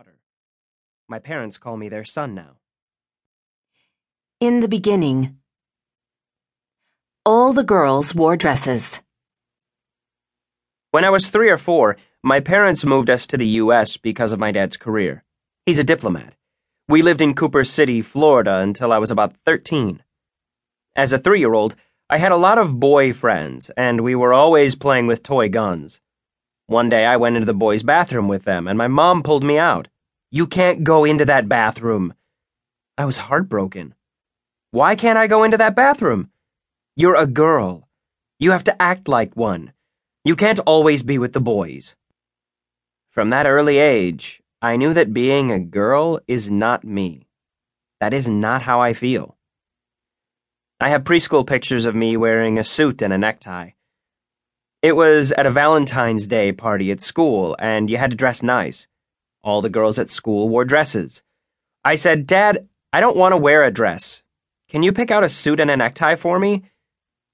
daughter. My parents call me their son now. In the beginning, all the girls wore dresses. When I was three or four, my parents moved us to the U.S. because of my dad's career. He's a diplomat. We lived in Cooper City, Florida until I was about 13. As a three year old, I had a lot of boy friends, and we were always playing with toy guns. One day I went into the boys' bathroom with them, and my mom pulled me out. You can't go into that bathroom. I was heartbroken. Why can't I go into that bathroom? You're a girl. You have to act like one. You can't always be with the boys. From that early age, I knew that being a girl is not me. That is not how I feel. I have preschool pictures of me wearing a suit and a necktie. It was at a Valentine's Day party at school, and you had to dress nice. All the girls at school wore dresses. I said, Dad, I don't want to wear a dress. Can you pick out a suit and a necktie for me?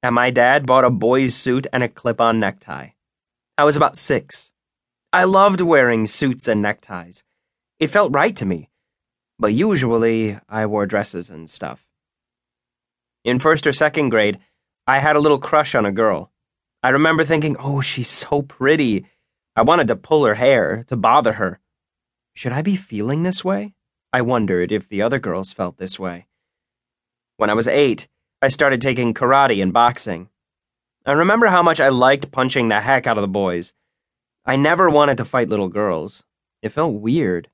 And my dad bought a boy's suit and a clip on necktie. I was about six. I loved wearing suits and neckties. It felt right to me. But usually, I wore dresses and stuff. In first or second grade, I had a little crush on a girl. I remember thinking, oh, she's so pretty. I wanted to pull her hair, to bother her. Should I be feeling this way? I wondered if the other girls felt this way. When I was eight, I started taking karate and boxing. I remember how much I liked punching the heck out of the boys. I never wanted to fight little girls. It felt weird.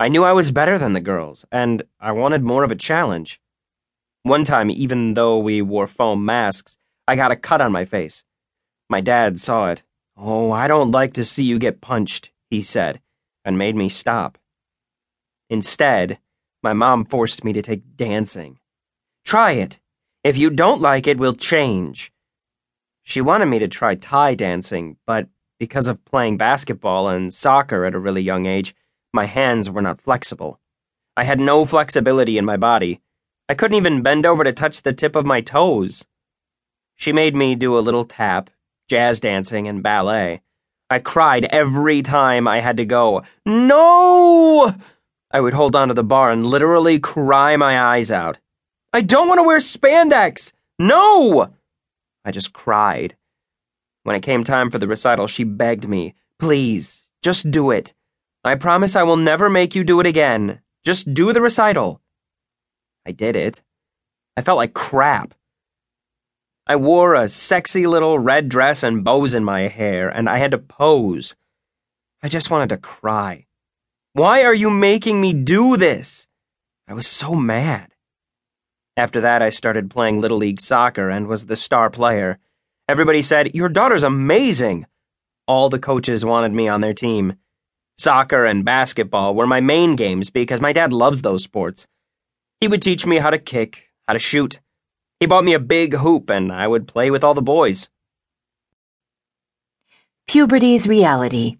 I knew I was better than the girls, and I wanted more of a challenge. One time, even though we wore foam masks, I got a cut on my face. My dad saw it. Oh, I don't like to see you get punched, he said, and made me stop. Instead, my mom forced me to take dancing. Try it. If you don't like it, we'll change. She wanted me to try Thai dancing, but because of playing basketball and soccer at a really young age, my hands were not flexible. I had no flexibility in my body. I couldn't even bend over to touch the tip of my toes. She made me do a little tap, jazz dancing, and ballet. I cried every time I had to go. No! I would hold onto the bar and literally cry my eyes out. I don't want to wear spandex! No! I just cried. When it came time for the recital, she begged me, Please, just do it. I promise I will never make you do it again. Just do the recital. I did it. I felt like crap. I wore a sexy little red dress and bows in my hair, and I had to pose. I just wanted to cry. Why are you making me do this? I was so mad. After that, I started playing Little League soccer and was the star player. Everybody said, Your daughter's amazing. All the coaches wanted me on their team. Soccer and basketball were my main games because my dad loves those sports. He would teach me how to kick, how to shoot. He bought me a big hoop and I would play with all the boys. Puberty's reality.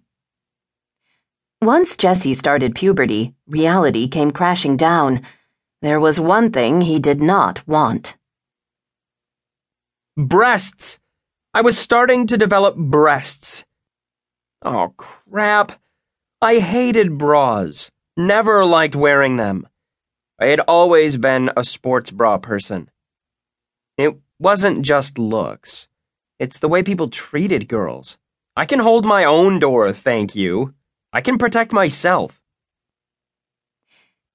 Once Jessy started puberty, reality came crashing down. There was one thing he did not want breasts. I was starting to develop breasts. Oh, crap. I hated bras. Never liked wearing them. I had always been a sports bra person. It wasn't just looks, it's the way people treated girls. I can hold my own door, thank you. I can protect myself.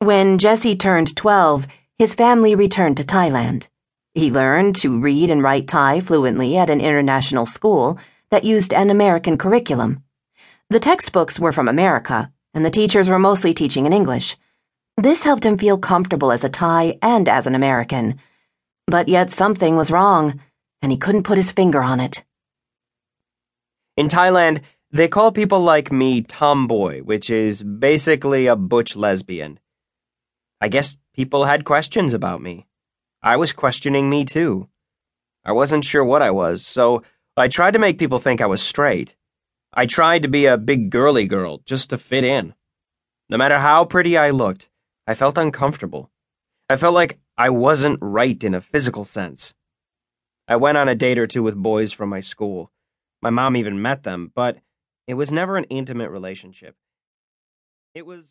When Jessy turned 12, his family returned to Thailand. He learned to read and write Thai fluently at an international school that used an American curriculum. The textbooks were from America, and the teachers were mostly teaching in English. This helped him feel comfortable as a Thai and as an American. But yet something was wrong, and he couldn't put his finger on it. In Thailand, they call people like me tomboy, which is basically a butch lesbian. I guess people had questions about me. I was questioning me too. I wasn't sure what I was, so I tried to make people think I was straight. I tried to be a big girly girl just to fit in. No matter how pretty I looked, I felt uncomfortable. I felt like I wasn't right in a physical sense. I went on a date or two with boys from my school. My mom even met them, but it was never an intimate relationship. It was